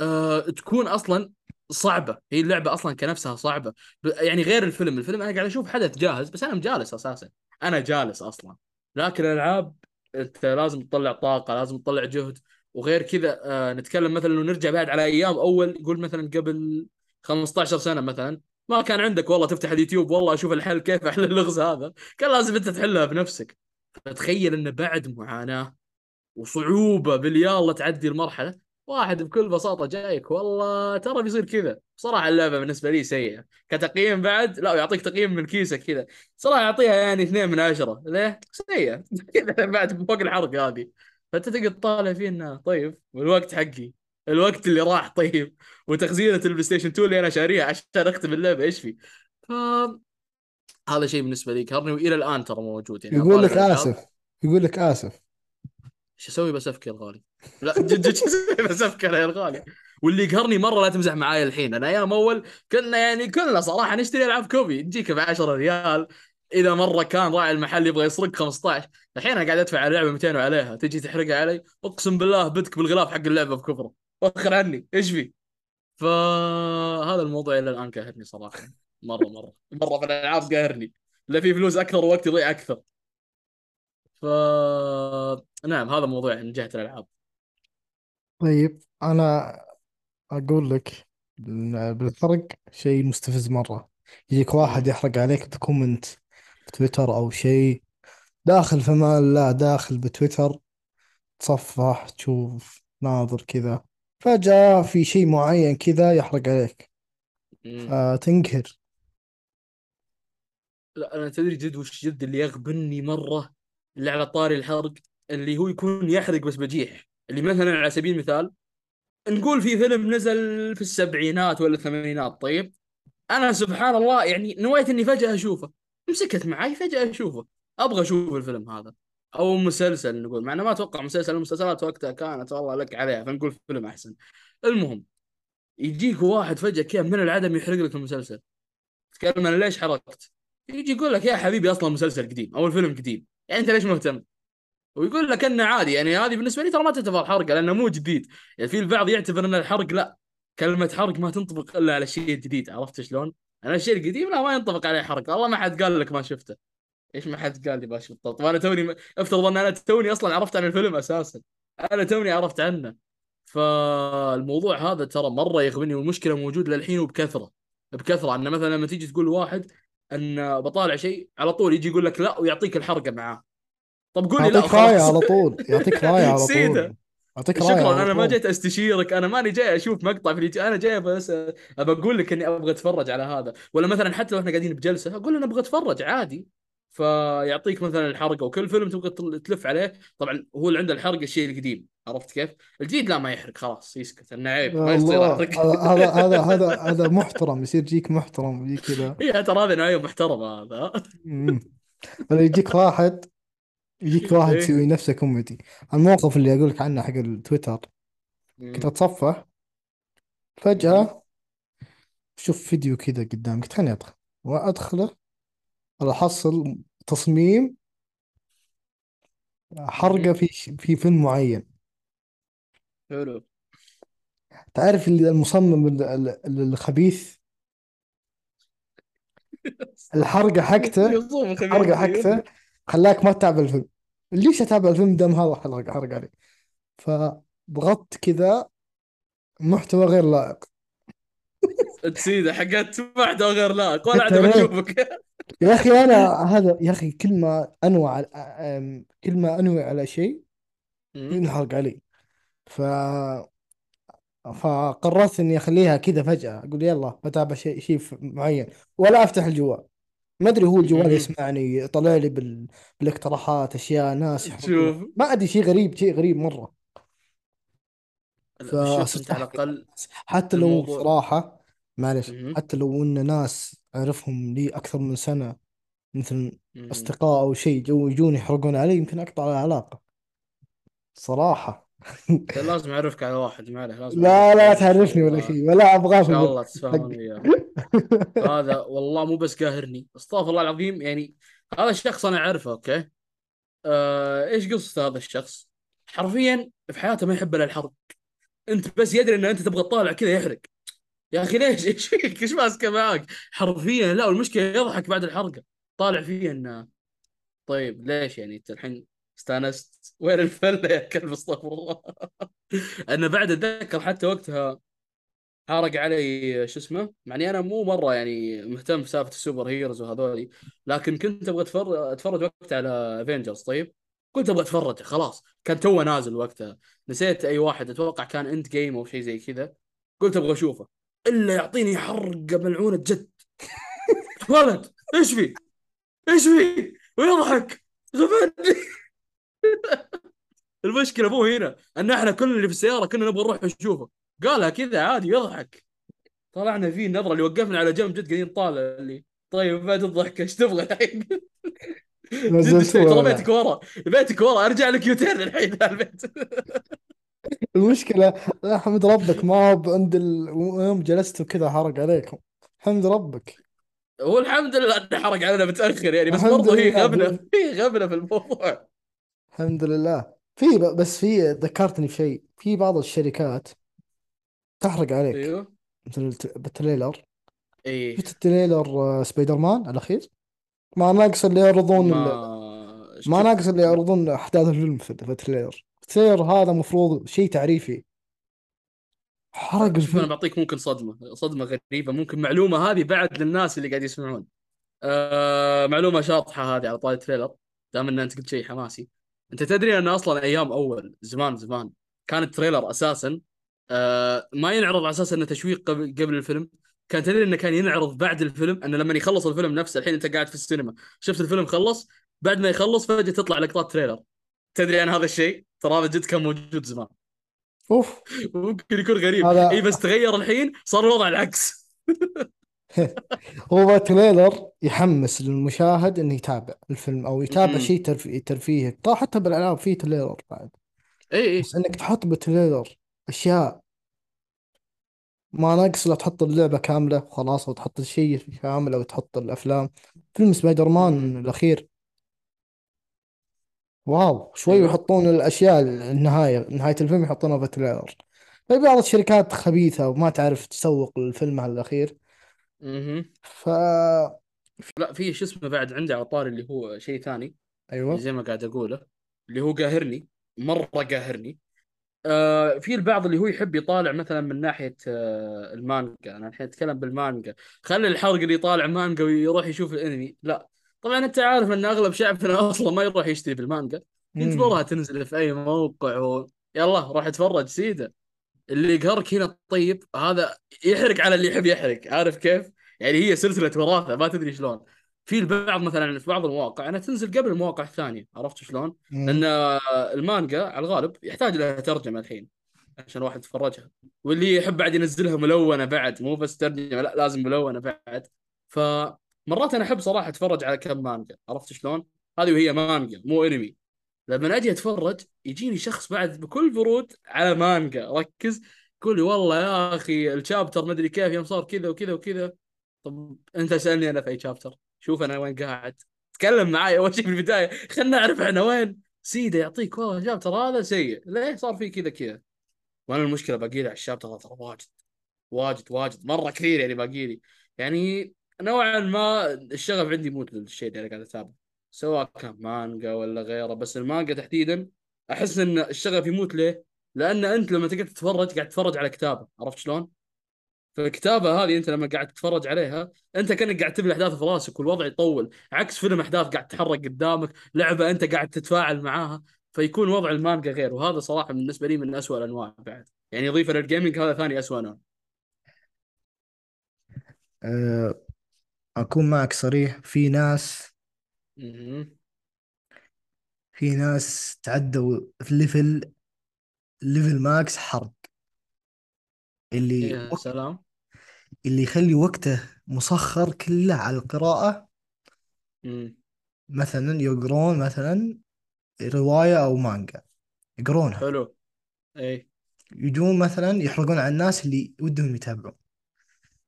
أه تكون أصلا صعبة. هي اللعبة أصلا كنفسها صعبة. يعني غير الفيلم. الفيلم أنا قاعد أشوف حدث جاهز بس أنا مجالس أساسا. أنا جالس أصلا. لكن الألعاب أنت لازم تطلع طاقة لازم تطلع جهد. وغير كذا أه نتكلم مثلا ونرجع بعد على أيام أول. قول مثلا قبل 15 سنة مثلا. ما كان عندك والله تفتح اليوتيوب والله أشوف الحل كيف أحل اللغز هذا. كان لازم أنت تحلها بنفسك. فتخيل انه بعد معاناة وصعوبة باليلا تعدي المرحلة واحد بكل بساطة جايك والله ترى بيصير كذا. صراحة اللعبة بالنسبة لي سيئة. كتقييم بعد لا يعطيك تقييم من كيسك كذا. صراحة يعطيها يعني اثنين من عشرة. ليه؟ سيئة. كذا بعد فوق الحرق هذه. فأنت تقعد طالع فيه إنه طيب والوقت حقي. الوقت اللي راح طيب. وتخزينة ال PlayStation 2 اللي أنا شاريها عشان أختم اللعبة إيش في؟ ف هذا شيء بالنسبة لي. يقهرني وإلى الآن ترى موجود يعني. يقول لك آسف. يقول لك آسف. إيش أسوي بسفك يا الغالي؟ لا جد جد أسوي بسفك يا الغالي؟ واللي يقهرني مرة لا تمزح معاي الحين أنا أيام أول كنا يعني كلنا صراحة نشتري ألعاب كوبي تجيك ب 10 ريال إذا مرة كان راعي المحل يبغى يسرق 15 الحين أنا قاعد أدفع على اللعبة 200 وعليها تجي تحرقها علي أقسم بالله بدك بالغلاف حق اللعبة بكفرة وخر عني إيش في؟ فهذا الموضوع إلى الآن قاهرني صراحة مره مرة مرة في الألعاب قاهرني لا في فلوس أكثر ووقت يضيع أكثر. ف نعم هذا موضوع من جهة الألعاب. طيب أنا أقول لك بالحرق شيء مستفز مرة. يجيك واحد. يحرق عليك بكومنت بتويتر أو شيء داخل في أمان الله داخل بتويتر تصفح تشوف ناظر كذا فجأة في شيء معين كذا يحرق عليك. فتنقهر لا أنا تدري جد وش جد اللي يغبني مرة؟ اللي على طاري الحرق. اللي هو يكون يحرق بس بجيح. اللي مثلا على سبيل المثال نقول في فيلم نزل في السبعينات ولا الثمانينات طيب؟ أنا سبحان الله يعني نويت إني فجأة أشوفه. مسكت معي فجأة أشوفه. أبغى أشوف الفيلم هذا. أو مسلسل نقول. مع إنه ما أتوقع مسلسل المسلسلات وقتها كانت والله لك عليها فنقول فيلم أحسن. المهم يجيك واحد فجأة كذا من العدم يحرق لك المسلسل. تتكلم أنا ليش حرقت؟ يجي يقول لك يا حبيبي أصلا مسلسل قديم أو الفيلم قديم. يعني أنت ليش مهتم؟ ويقول لك إنه عادي يعني هذه بالنسبة لي ترى ما تعتبر حرق لأنه مو جديد. يعني في البعض يعتبر إن الحرق لا كلمة حرق ما تنطبق إلا على الشيء الجديد عرفت شلون؟ أنا الشيء القديم لا ما ينطبق عليه حرق. والله ما حد قال لك ما شفته. إيش ما حد قال لي ما شفته؟ طب أنا توني افترض أن أنا توني أصلا عرفت عن الفيلم أساسا. أنا توني عرفت عنه. فالموضوع هذا ترى مرة يغبني والمشكلة موجود للحين وبكثرة. بكثرة إن مثلا لما تيجي تقول واحد إن بطالع شيء على طول يجي يقول لك لا ويعطيك الحرقه معاه. طب قول لي لا يعطيك وخلاص على طول يعطيك راية على طول. يعطيك راية شكرا أنا ما جيت أستشيرك أنا ماني جاي أشوف مقطع في اليوتيوب أنا جاي بس أبى أقول لك إني أبغى أتفرج على هذا. ولا مثلا حتى لو إحنا قاعدين بجلسة أقول أنا أبغى أتفرج عادي. فيعطيك مثلا الحرقة وكل فيلم تبغى تل- تلف عليه. طبعا هو اللي عنده الحرق الشيء القديم عرفت كيف؟ الجديد لا ما يحرق خلاص يسكت انه عيب ما يصير أحرق. هذا هذا هذا هذا محترم يصير جيك محترم يجي كذا. هي ترى هذا نوعيه محترمه هذا. يجيك واحد يجيك واحد إيه. يسوي نفسه كوميدي الموقف اللي أقول لك عنه حق التويتر. كنت مم. اتصفح مم. فجأة شوف فيديو كذا قدامي قلت خليني أدخل. وأدخله. أحصل تصميم. حرقة مم. في في فيلم معين. حلو. تعرف اللي المصمم ال- ال- الخبيث؟ الحرقة حقته. يصوم الحرقة خبيث. أيوه حقته. خلاك ما تتابع الفيلم. ليش أتابع الفيلم دام هذا حرق حرق علي فضغطت كذا محتوى غير لائق. تسيده حقت محتوى غير لائق. ولا عاد بشوفك يا أخي أنا هذا يا أخي كل ما أنوع كل ما انوي على شيء ينحرق علي. ف فقررت إني أخليها كذا فجأة. أقول يلا بتابع شيء شيء معين. ولا أفتح الجوال. ما أدري هو الجوال. يسمعني يطلع لي بال... بالاقتراحات أشياء ناس شوف. ما أدري شيء غريب شيء غريب بس شوف فصرت انت على الأقل حتى لو الموضوع. صراحة معلش حتى لو إن ناس أعرفهم لي أكثر من سنة مثل. أصدقاء أو شيء جو يجون يحرقون علي يمكن أقطع العلاقة. صراحة. لازم اعرفك على واحد ما عليه لازم لا لا تعرفني ولا شيء ولا أبغاه إن شاء الله تتفاهمون وياه هذا والله مو بس قاهرني. استغفر الله العظيم يعني هذا الشخص أنا أعرفه أوكي؟ آه إيش قصته هذا الشخص؟ حرفيا في حياته ما يحب إلا الحرق. أنت بس يدري إن أنت تبغى تطالع كذا يحرق. يا أخي ليش؟ إيش فيك؟ إيش ماسكة معك حرفيا لا والمشكلة يضحك بعد الحرقة. طالع فيه انه طيب ليش يعني؟ أنت الحين استانست. وين الفله يا كلب الله أنا بعد اتذكر حتى وقتها حرق علي شو اسمه؟ مع اني أنا مو مرة يعني مهتم في سالفة ال super heroes وهذولي لكن كنت أبغى اتفرج أتفرج وقتها على Avengers طيب؟ كنت أبغى أتفرج خلاص. كان توه نازل وقتها. نسيت أي واحد أتوقع كان Endgame أو شيء زي كذا. قلت أبغى أشوفه. إلا يعطيني حرقة ملعونة جد. ولد إيش في؟ إيش في؟ ويضحك. غفلني المشكلة مو هنا إن إحنا كل اللي في السيارة كنا نبغى نروح نشوفه. قالها كذا عادي يضحك. طلعنا فيه النظرة اللي وقفنا على جنب جد قاعدين طالع اللي طيب بعد الضحك إيش تبغى الحين؟ ترى بيتك ورا بيتك ورا أرجع لك U-turn الحين البيت. المشكلة لا حمد ربك ما هو عند ال... يوم جلستوا كذا حرق عليكم. حمد ربك. هو الحمد لله إنه حرق علينا متأخر يعني بس برضه هي غبنة. في غبنة في الموضوع. الحمد لله. في ب- بس في ذكرتني في شيء. في بعض الشركات تحرق عليك. أيوه. مثل الت- بال trailer. إيه. شفت ال trailer آه، سبايدر مان الأخير؟ ما ناقص اللي يعرضون ال... ما ما شوف ناقص اللي يعرضون أحداث الفيلم في في ال trailer. ال trailer هذا مفروض شيء تعريفي. حرق شوف أنا الفيلم بعطيك ممكن صدمة. صدمة غريبة. ممكن معلومة هذه بعد للناس اللي قاعد يسمعون. آه معلومة شاطحة هذه على طاري ال trailer. دام إن أنت قلت شيء حماسي. أنت تدري أن أصلا أيام أول زمان زمان كان ال trailer أساسا آه ما ينعرض على أساس إنه تشويق قبل قبل الفيلم. كان تدري إنه كان ينعرض بعد الفيلم انه لما يخلص الفيلم نفسه الحين أنت قاعد في السينما شفت الفيلم خلص بعد ما يخلص فجأة تطلع لقطات trailer. تدري عن هذا الشيء؟ ترى هذا جد كان موجود زمان. أوف. ممكن يكون غريب. إي هذا بس تغير الحين صار الوضع العكس. هو trailer يحمس المشاهد إنه يتابع الفيلم أو يتابع شيء ترفيه. ترفيهي طيب حتى بالالعاب في trailer بعد. إي إي. بس إنك تحط بال trailer أشياء ما ناقص لا تحط اللعبة كاملة وخلاص أو تحط الشيء كامل أو تحط الأفلام. فيلم سبايدر مان الأخير. wow شوي أيوه يحطون الأشياء النهاية نهاية الفيلم يحطونها في ال trailer في بعض الشركات خبيثة وما تعرف تسوق الفيلم الاخير امم ف لا في شو اسمه بعد عندي على طاري اللي هو شيء ثاني أيوه. زي ما قاعد أقوله اللي هو قاهرني مرة قاهرني. آه في البعض اللي هو يحب يطالع مثلا من ناحية آه المانجا. أنا الحين أتكلم بالمانجا. خلي الحرق اللي يطالع مانجا ويروح يشوف الأنمي. لا. طبعا أنت عارف إن أغلب شعبنا أصلا ما يروح يشتري بالمانجا ينتظرها تنزل في أي موقع و... يلا روح أتفرج سيدة. اللي يقهرك هنا طيب هذا يحرق على اللي يحب يحرق. عارف كيف؟ يعني هي سلسلة وراثة ما تدري شلون. في البعض مثلا في بعض المواقع انها تنزل قبل المواقع الثانية عرفت شلون؟ لأن المانجا على الغالب يحتاج لها ترجمة الحين عشان الواحد يتفرجها. واللي يحب بعد ينزلها ملونة بعد مو بس ترجمة لا لازم ملونة بعد. فمرات أنا أحب صراحة أتفرج على كم مانجا عرفت شلون؟ هذه وهي مانجا مو أنمي. لما أجي أتفرج يجيني شخص بعد بكل برود على مانجا ركز يقول لي والله يا أخي الشابتر مدري كيف يوم صار كذا وكذا وكذا. طب انت اسالني أنا في أي شابتر شوف أنا وين قاعد. تكلم معي أول شيء في البداية. خلينا نعرف إحنا وين. سيده يعطيك والله الشابتر هذا سيء. ليه صار فيه كذا كذا؟ وأنا المشكلة باقي لي على الشابتر ترى واجد. واجد واجد. مرة كثير يعني باقي لي. يعني نوعا ما الشغف عندي يموت للشيء اللي أنا قاعد أتابعه. سواء كان مانجا ولا غيره. بس المانجا تحديدا أحس إن الشغف يموت ليه؟ لأن أنت لما تقعد تتفرج قاعد تتفرج على كتابة. عرفت شلون؟ فالكتابة هذه أنت لما قاعد تتفرج عليها أنت كأنك قاعد تبني أحداث في راسك والوضع يطول عكس فيلم أحداث قاعد تتحرك قدامك لعبة أنت قاعد تتفاعل معاها فيكون وضع المانجا غير. وهذا صراحة بالنسبة لي من أسوأ الأنواع بعد. يعني اضيف للجيمنج هذا ثاني أسوأ نوع. أه أكون معك صريح في ناس. في ناس تعدوا في level level max حرق. اللي يا سلام. اللي يخلي وقته مسخر كله على القراءة. مم. مثلا يقرون مثلا رواية أو مانجا يقرونها. حلو. إي. يجون مثلا يحرقون على الناس اللي ودهم يتابعون.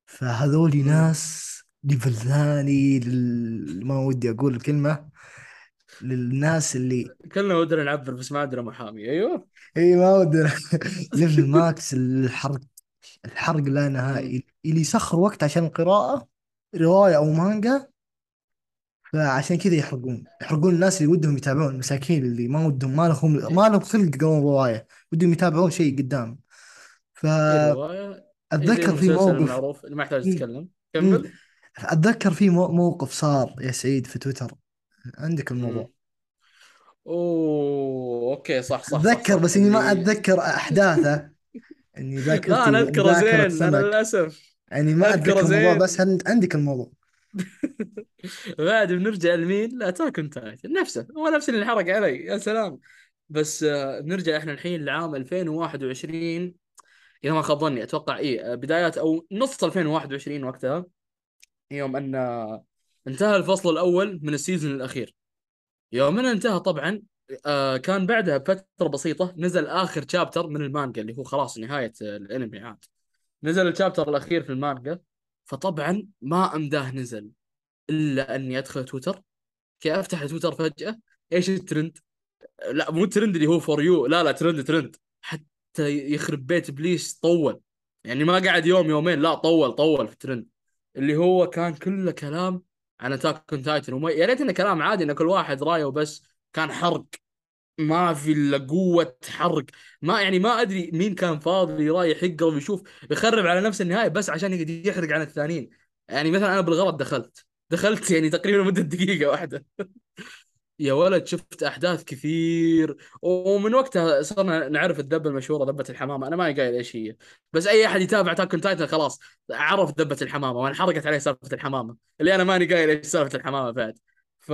فهذول. ناس level ثاني لل... ما ودي أقول الكلمة للناس اللي كلنا ودنا نعبر بس ما عندنا محامي. أيوه. إي ما ودي level max الحرق الحرق لا. نهائي. اللي يسخر وقت عشان القراءة رواية أو مانجا فعشان كذا يحرقون. يحرقون الناس اللي ودهم يتابعون المساكين اللي ما ودهم ما لهم ما لهم خلق يقرون رواية ودهم يتابعون شيء قدام. زي فأتذكر في موقف المعروف اللي ما يحتاج. تتكلم. كمل. أتذكر في مو- موقف صار يا سعيد في تويتر. عندك. الموضوع؟ أوه okay صح صح صح أتذكر صح. بس إني ما اللي أتذكر أحداثه إني لا ذاكرتي أنا أذكره زين أنا سمك. للأسف يعني ما أذكره أتذكر الموضوع زين. بس هل عندك الموضوع؟ بعد بنرجع لمين؟ لا Attack on Titan نفسه هو نفس اللي انحرق علي. يا سلام. بس آه، بنرجع إحنا الحين لعام 2021 إذا ما خاب ظني أتوقع إيه آه، بدايات أو نص 2021 وقتها يوم أن آه، انتهى الفصل الأول من ال season الأخير. يوم انه انتهى طبعا آه، كان بعدها بفترة بسيطة نزل آخر chapter من المانجا اللي هو خلاص نهاية الانمي عاد. نزل ال chapter الأخير في المانجا فطبعا ما أمداه نزل إلا أني أدخل تويتر. كي أفتح تويتر فجأة إيش الترند؟ لا مو الترند اللي هو for you لا لا trend trend. حتى يخرب بيت إبليس طول. يعني ما قعد يوم يومين لا طول طول في الترند اللي هو كان كله كلام عن Attack Titan وما يا ريت انه كلام عادي إن كل واحد رايه وبس كان حرق. ما في إلا قوة حرق. ما يعني ما أدري مين كان فاضي رايح يقرب يشوف يخرب على نفس النهاية بس عشان يحرق عن الثانيين. يعني مثلا أنا بالغلط دخلت. دخلت يعني تقريبا مدة دقيقة واحدة. يا ولد شفت أحداث كثير. ومن وقتها صرنا نعرف الذبه المشهورة ذبه الحمامة. أنا ما قايل إيش هي. بس أي أحد يتابع تاكن تايتن خلاص عرف ذبه الحمامة وانحرقت عليه سالفة الحمامة. اللي أنا ماني قايل إيش سالفة الحمامة بعد. ف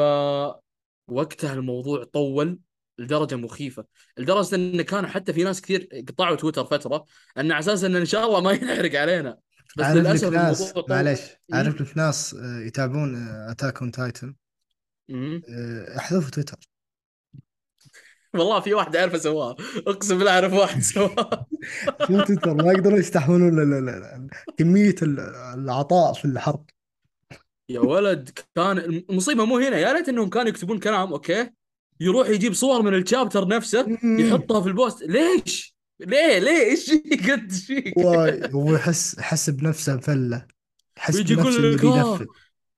وقتها الموضوع طول لدرجة مخيفة. لدرجة إن كانوا حتى في ناس كثير قطعوا تويتر فترة إن على أساس إن إن شاء الله ما ينحرق علينا. بس عارف لك للأسف ناس معلش عارف لك ناس آه، يتابعون Attack on Titan. احذفوا تويتر. والله في واحد أعرفه سواها أقسم بالله أعرف واحد سواها في تويتر ما يقدرون يستحملون ال- العطاء في الحرق يا ولد كان المصيبة مو هنا يا ريت إنهم كانوا يكتبون كلام okay يروح يجيب صور من ال chapter نفسه. يحطها في ال post ليش؟ ليه ليه إيش فيك انت إيش فيك؟ هو يحس يحس بنفسه يحس ويجي بنفسه يقول لك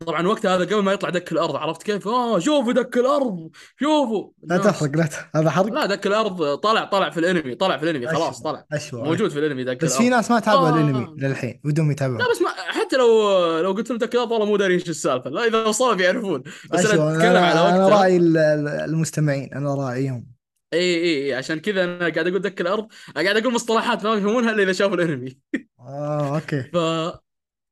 طبعا وقتها هذا قبل ما يطلع دك الأرض عرفت كيف؟ آه شوفوا دك الأرض شوفوا. لا تحرق لا هذا حرق. لا دك الأرض طلع طلع في الأنمي طلع في الأنمي خلاص طلع. أشوى. موجود في الأنمي دك بس في الأرض. ناس ما تابعوا الأنمي آه للحين ودهم لا يتابعون بس ما حتى لو لو قلت لهم دك الأرض والله مو دارين إيش السالفة. لا إذا وصلوا بيعرفون بس أنا أتكلم على أنا أنا وقتها. راعي ال- ال- المستمعين أنا راعيهم إي إي إي عشان كذا أنا قاعد أقول دك الأرض قاعد أقول مصطلحات ما يفهمونها إلا إذا شافوا الأنمي. آه okay. ف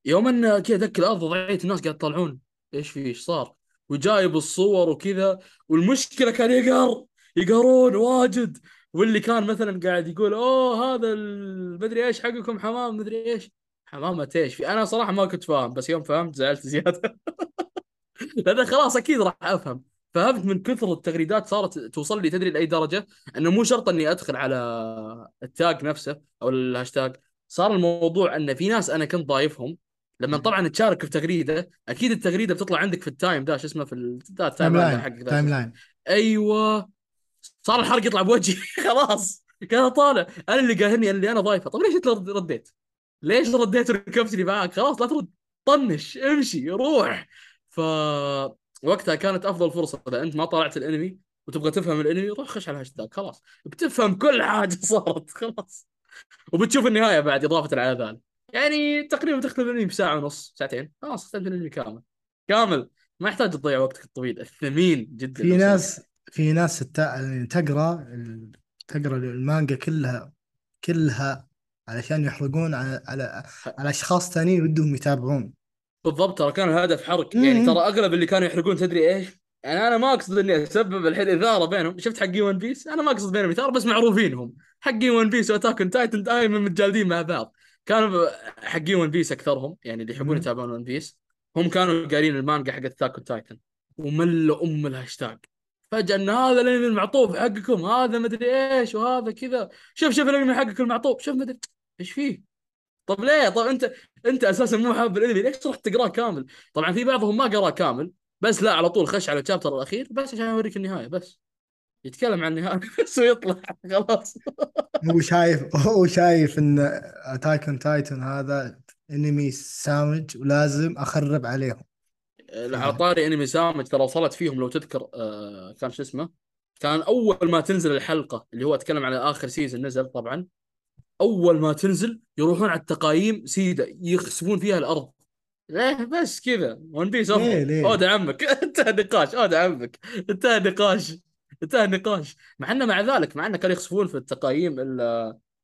يوم أن كذا دك الأرض وضعيه الناس قاعد يطلعون إيش في؟ إيش صار؟ وجايب الصور وكذا والمشكلة كان يقهر يقهرون واجد. واللي كان مثلا قاعد يقول أوه هذا المدري إيش حقكم حمام مدري إيش. حمامة إيش في أنا صراحة ما كنت فاهم بس يوم فهمت زعلت زيادة. لأن خلاص أكيد راح أفهم. فهمت من كثر التغريدات صارت توصل لي تدري لأي درجة؟ إنه مو شرط إني أدخل على ال tag نفسه أو الهاشتاج. صار الموضوع إن في ناس أنا كنت ضايفهم لما طبعا تشارك في تغريدة أكيد التغريدة بتطلع عندك في ال time ده شو اسمه في ال time timeline شو timeline أيوه. صار الحرق يطلع بوجهي. خلاص. كان طالع. أنا اللي قاهرني أنا اللي أنا ضايفه. طيب ليش أنت رديت؟ ليش رديت وركبت لي معاك؟ خلاص لا ترد. طنش امشي روح. ف وقتها كانت أفضل فرصة إذا أنت ما طالعت الأنمي وتبغى تفهم الأنمي روح خش على الهاشتاج. خلاص. بتفهم كل حاجة صارت. خلاص. وبتشوف النهاية بعد إضافة على ذلك يعني تقريبا تختم الأنمي بساعة ونص ساعتين. خلاص ختمت الأنمي كامل. كامل. ما يحتاج تضيع وقتك الطويل. الثمين جدا في ناس في ناس تت- تقرأ ال- تقرأ المانجا كلها كلها علشان يحرقون على على. على أشخاص ثانيين ودهم يتابعون. بالضبط ترى كان الهدف حرق. يعني. ترى أغلب اللي كانوا يحرقون تدري إيش؟ يعني أنا ما أقصد إني أسبب الحين إثارة بينهم. شفت حقين One Piece أنا ما أقصد بينهم إثارة بس معروفين هم حقين One Piece و Attack on Titan دائما متجالدين مع بعض. كانوا حقين One Piece أكثرهم يعني اللي يحبون. يتابعون One Piece هم كانوا قارين المانجا حق Attack on Titan وملوا أم الهاشتاج. فجأة إن هذا الأنمي المعطوب حقكم هذا مدري إيش وهذا كذا. شوف شوف الأنمي حقك المعطوب شوف مدري إيش فيه. طب ليه؟ طب أنت أنت أساسا مو حاب الأنمي ليش تروح تقراه كامل؟ طبعا في بعضهم ما قراه كامل بس لا على طول خش على ال chapter الأخير بس عشان يوريك النهاية بس. يتكلم عن النهايه بس ويطلع. خلاص. هو شايف هو شايف إن Attack on Titan هذا انمي سامج ولازم أخرب عليهم. على طاري انمي سامج ترى وصلت فيهم لو تذكر آه كان شو اسمه؟ كان أول ما تنزل الحلقة اللي هو أتكلم عن آخر season نزل طبعا. أول ما تنزل يروحون على التقييم سيده يخسفون فيها الأرض. ليه؟ بس كذا. One Piece اودا عمك انتهى النقاش اودا عمك انتهى النقاش. انتهى النقاش. مع إنه مع ذلك مع إنه كانوا يخسفون في التقييم ال-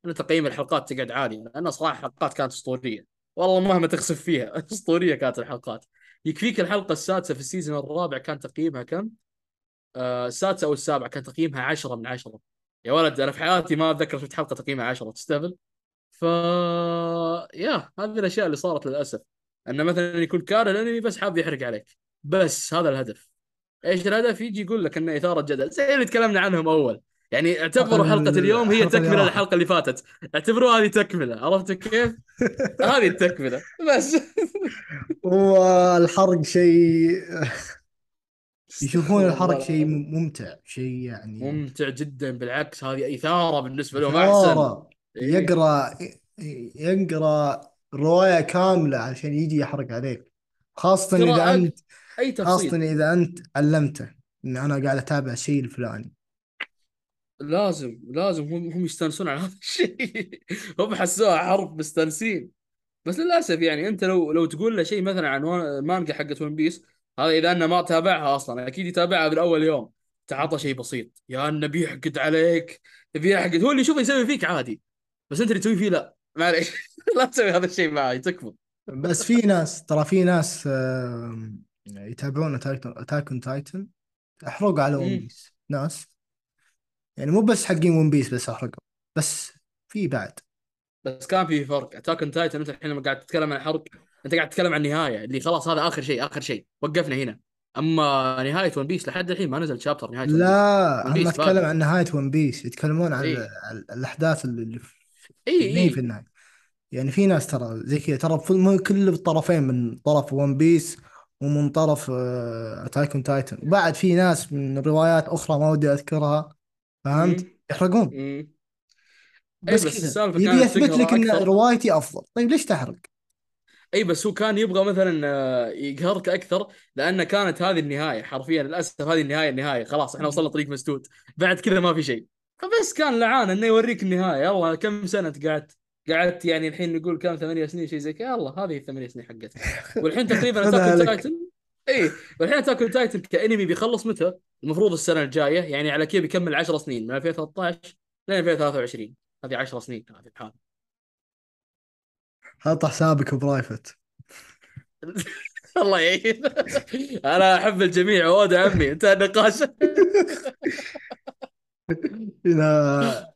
ان تقييم الحلقات تقعد عاليه لأن صراحة الحلقات كانت أسطورية. والله مهما تخسف فيها أسطورية كانت الحلقات. يكفيك الحلقة السادسة في السيزون الرابع كان تقييمها كم؟ آه السادسة أو السابعة كان تقييمها 10 من 10 يا ولد أنا في حياتي ما أتذكر شفت حلقة تقييمها 10 تستهبل؟ ف يا هذه الأشياء اللي صارت للأسف. إنه مثلا يكون كاره الانمي بس حاب يحرق عليك. بس هذا الهدف. إيش الهدف يجي يقول لك إنه إثارة جدل. زي اللي تكلمنا عنهم أول. يعني اعتبروا حلقة حلقة اليوم هي تكملة راحت. للحلقة اللي فاتت. اعتبروها هذه تكملة. عرفتوا كيف؟ هذه التكملة. بس. والحرق شيء يشوفون الحرق شيء. ممتع. شيء يعني ممتع جدا. بالعكس هذه إثارة بالنسبة لهم. أحسن. إيه. يقرا يقرأ رواية كاملة عشان يجي يحرق عليك. خاصة إذا انت أي خاصه تفصيل إذا أنت علمته إن أنا قاعد أتابع الشيء الفلاني. لازم لازم هم هم يستانسون على هذا الشيء. هم حسوها حرب مستانسين. بس للأسف يعني أنت لو لو تقول له شيء مثلا عن مانجا حقت One Piece هذا إذا انه ما تابعها أصلا أكيد يتابعها بالاول يوم. تعاطى شيء بسيط. يا أنه بيحقد عليك بيحقد هو اللي يشوفه يسوي فيك عادي. بس أنت اللي تسوي فيه لا. معليش لا تسوي هذا الشيء معي تكفى. بس في ناس ترى في ناس آم، يتابعون Attack on Titan أحرقوا على One. Piece ناس. يعني مو بس حقين One Piece بس احرقوا بس في بعد. بس كان في فرق. Attack on Titan انت الحين لما قاعد تتكلم عن حرق أنت قاعد تتكلم عن النهاية اللي خلاص هذا آخر شيء آخر شيء. وقفنا هنا. أما نهاية One Piece لحد الحين ما نزل chapter نهاية لا هم اتكلم عن نهاية One Piece يتكلمون عن ال- الأحداث اللي في اللي هي في اي النهاية. يعني في ناس ترى زي كذا ترى مو كل الطرفين من طرف One Piece ومن طرف Attack on Titan وبعد في ناس من روايات أخرى ما ودي أذكرها فهمت؟ مم. يحرقون. مم. اي بس بس السالفة يبي يثبت لك إن روايتي أفضل. طيب ليش تحرق؟ اي بس هو كان يبغى مثلا آه، يقهرك أكثر لأن كانت هذه النهاية حرفيا للأسف هذه النهاية النهاية. خلاص إحنا وصلنا طريق مسدود. بعد كذا ما في شيء. فبس كان لعان إنه يوريك النهاية. يلا كم سنة انت قعدت؟ قعدت يعني الحين نقول كم ثمانية سنين شيء زي كذا. يلا هذه الثمانية سنين حقتك. والحين تقريبا Attack Titan اي والحين Attack on Titan كأنمي بيخلص متى؟ المفروض السنة الجاية. يعني على كذا بيكمل 10 سنين من 2013 ل 2023 هذه 10 سنين. هذه الحال حط حسابك private الله يعين. أنا أحب الجميع. وود عمي. انتهى النقاش. اذا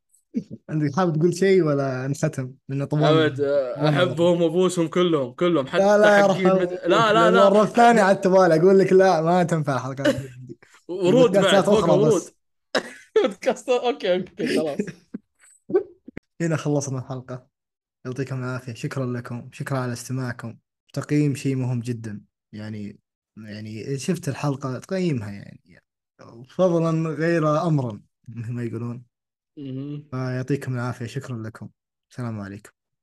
عندك حابب تقول شيء ولا نختم لأن طولنا أبد طولنا أحبهم وأبوسهم كلهم كلهم حتى لا لا مد... لا لا لا. الثانية عاد تبالي أقول لك لا ما تنفع الحلقات دي ورود بعد فوق ورود بودكاست okay okay خلاص. هنا خلصنا الحلقة. يعطيكم العافية. شكرا لكم. شكرا على استماعكم. تقييم شيء مهم جدا. يعني يعني شفت الحلقة تقيمها يعني. فضلا غير أمرا مثل ما يقولون. فيعطيكم العافية. شكرا لكم. السلام عليكم.